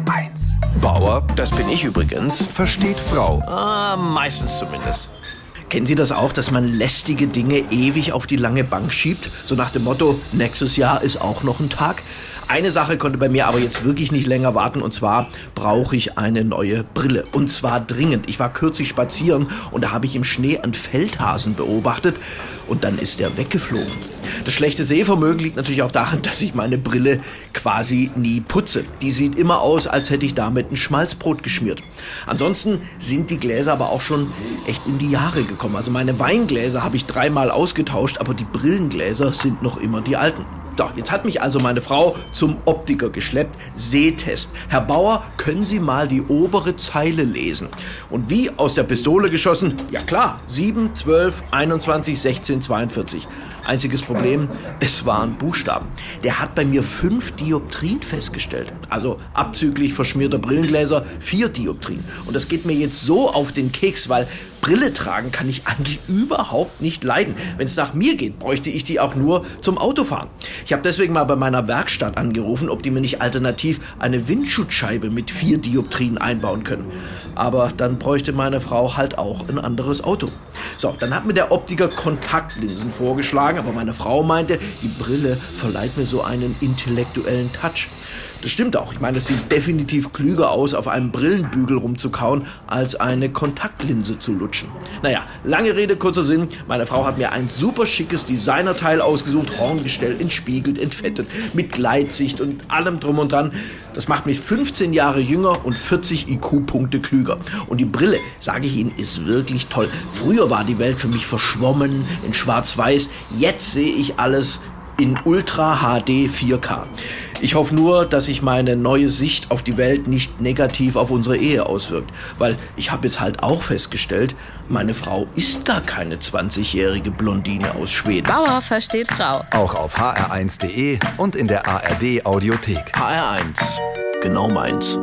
HR1. Bauer, das bin ich übrigens, versteht Frau. Ah, meistens zumindest. Kennen Sie das auch, dass man lästige Dinge ewig auf die lange Bank schiebt? So nach dem Motto, nächstes Jahr ist auch noch ein Tag. Eine Sache konnte bei mir aber jetzt wirklich nicht länger warten und zwar brauche ich eine neue Brille. Und zwar dringend. Ich war kürzlich spazieren und da habe ich im Schnee einen Feldhasen beobachtet und dann ist der weggeflogen. Das schlechte Sehvermögen liegt natürlich auch daran, dass ich meine Brille quasi nie putze. Die sieht immer aus, als hätte ich damit ein Schmalzbrot geschmiert. Ansonsten sind die Gläser aber auch schon echt in die Jahre gekommen. Also meine Weingläser habe ich dreimal ausgetauscht, aber die Brillengläser sind noch immer die alten. So, jetzt hat mich also meine Frau zum Optiker geschleppt. Sehtest. Herr Bauer, können Sie mal die obere Zeile lesen? Und wie aus der Pistole geschossen? Ja klar, 7, 12, 21, 16, 42. Einziges Problem, es waren Buchstaben. Der hat bei mir fünf Dioptrien festgestellt. Also abzüglich verschmierter Brillengläser vier Dioptrien. Und das geht mir jetzt so auf den Keks, weil Brille tragen kann ich eigentlich überhaupt nicht leiden. Wenn es nach mir geht, bräuchte ich die auch nur zum Autofahren. Ich habe deswegen mal bei meiner Werkstatt angerufen, ob die mir nicht alternativ eine Windschutzscheibe mit vier Dioptrien einbauen können. Aber dann bräuchte meine Frau halt auch ein anderes Auto. So, dann hat mir der Optiker Kontaktlinsen vorgeschlagen, aber meine Frau meinte, die Brille verleiht mir so einen intellektuellen Touch. Das stimmt auch. Ich meine, es sieht definitiv klüger aus, auf einem Brillenbügel rumzukauen, als eine Kontaktlinse zu lutschen. Naja, lange Rede, kurzer Sinn. Meine Frau hat mir ein super schickes Designerteil ausgesucht, Horngestell, entspiegelt, entfettet, mit Gleitsicht und allem drum und dran. Das macht mich 15 Jahre jünger und 40 IQ-Punkte klüger. Und die Brille, sage ich Ihnen, ist wirklich toll. Früher war die Welt für mich verschwommen, in schwarz-weiß. Jetzt sehe ich alles in Ultra HD 4K. Ich hoffe nur, dass sich meine neue Sicht auf die Welt nicht negativ auf unsere Ehe auswirkt, weil ich habe jetzt halt auch festgestellt, meine Frau ist gar keine 20-jährige Blondine aus Schweden. Bauer versteht Frau. Auch auf hr1.de und in der ARD Audiothek. HR1, genau meins.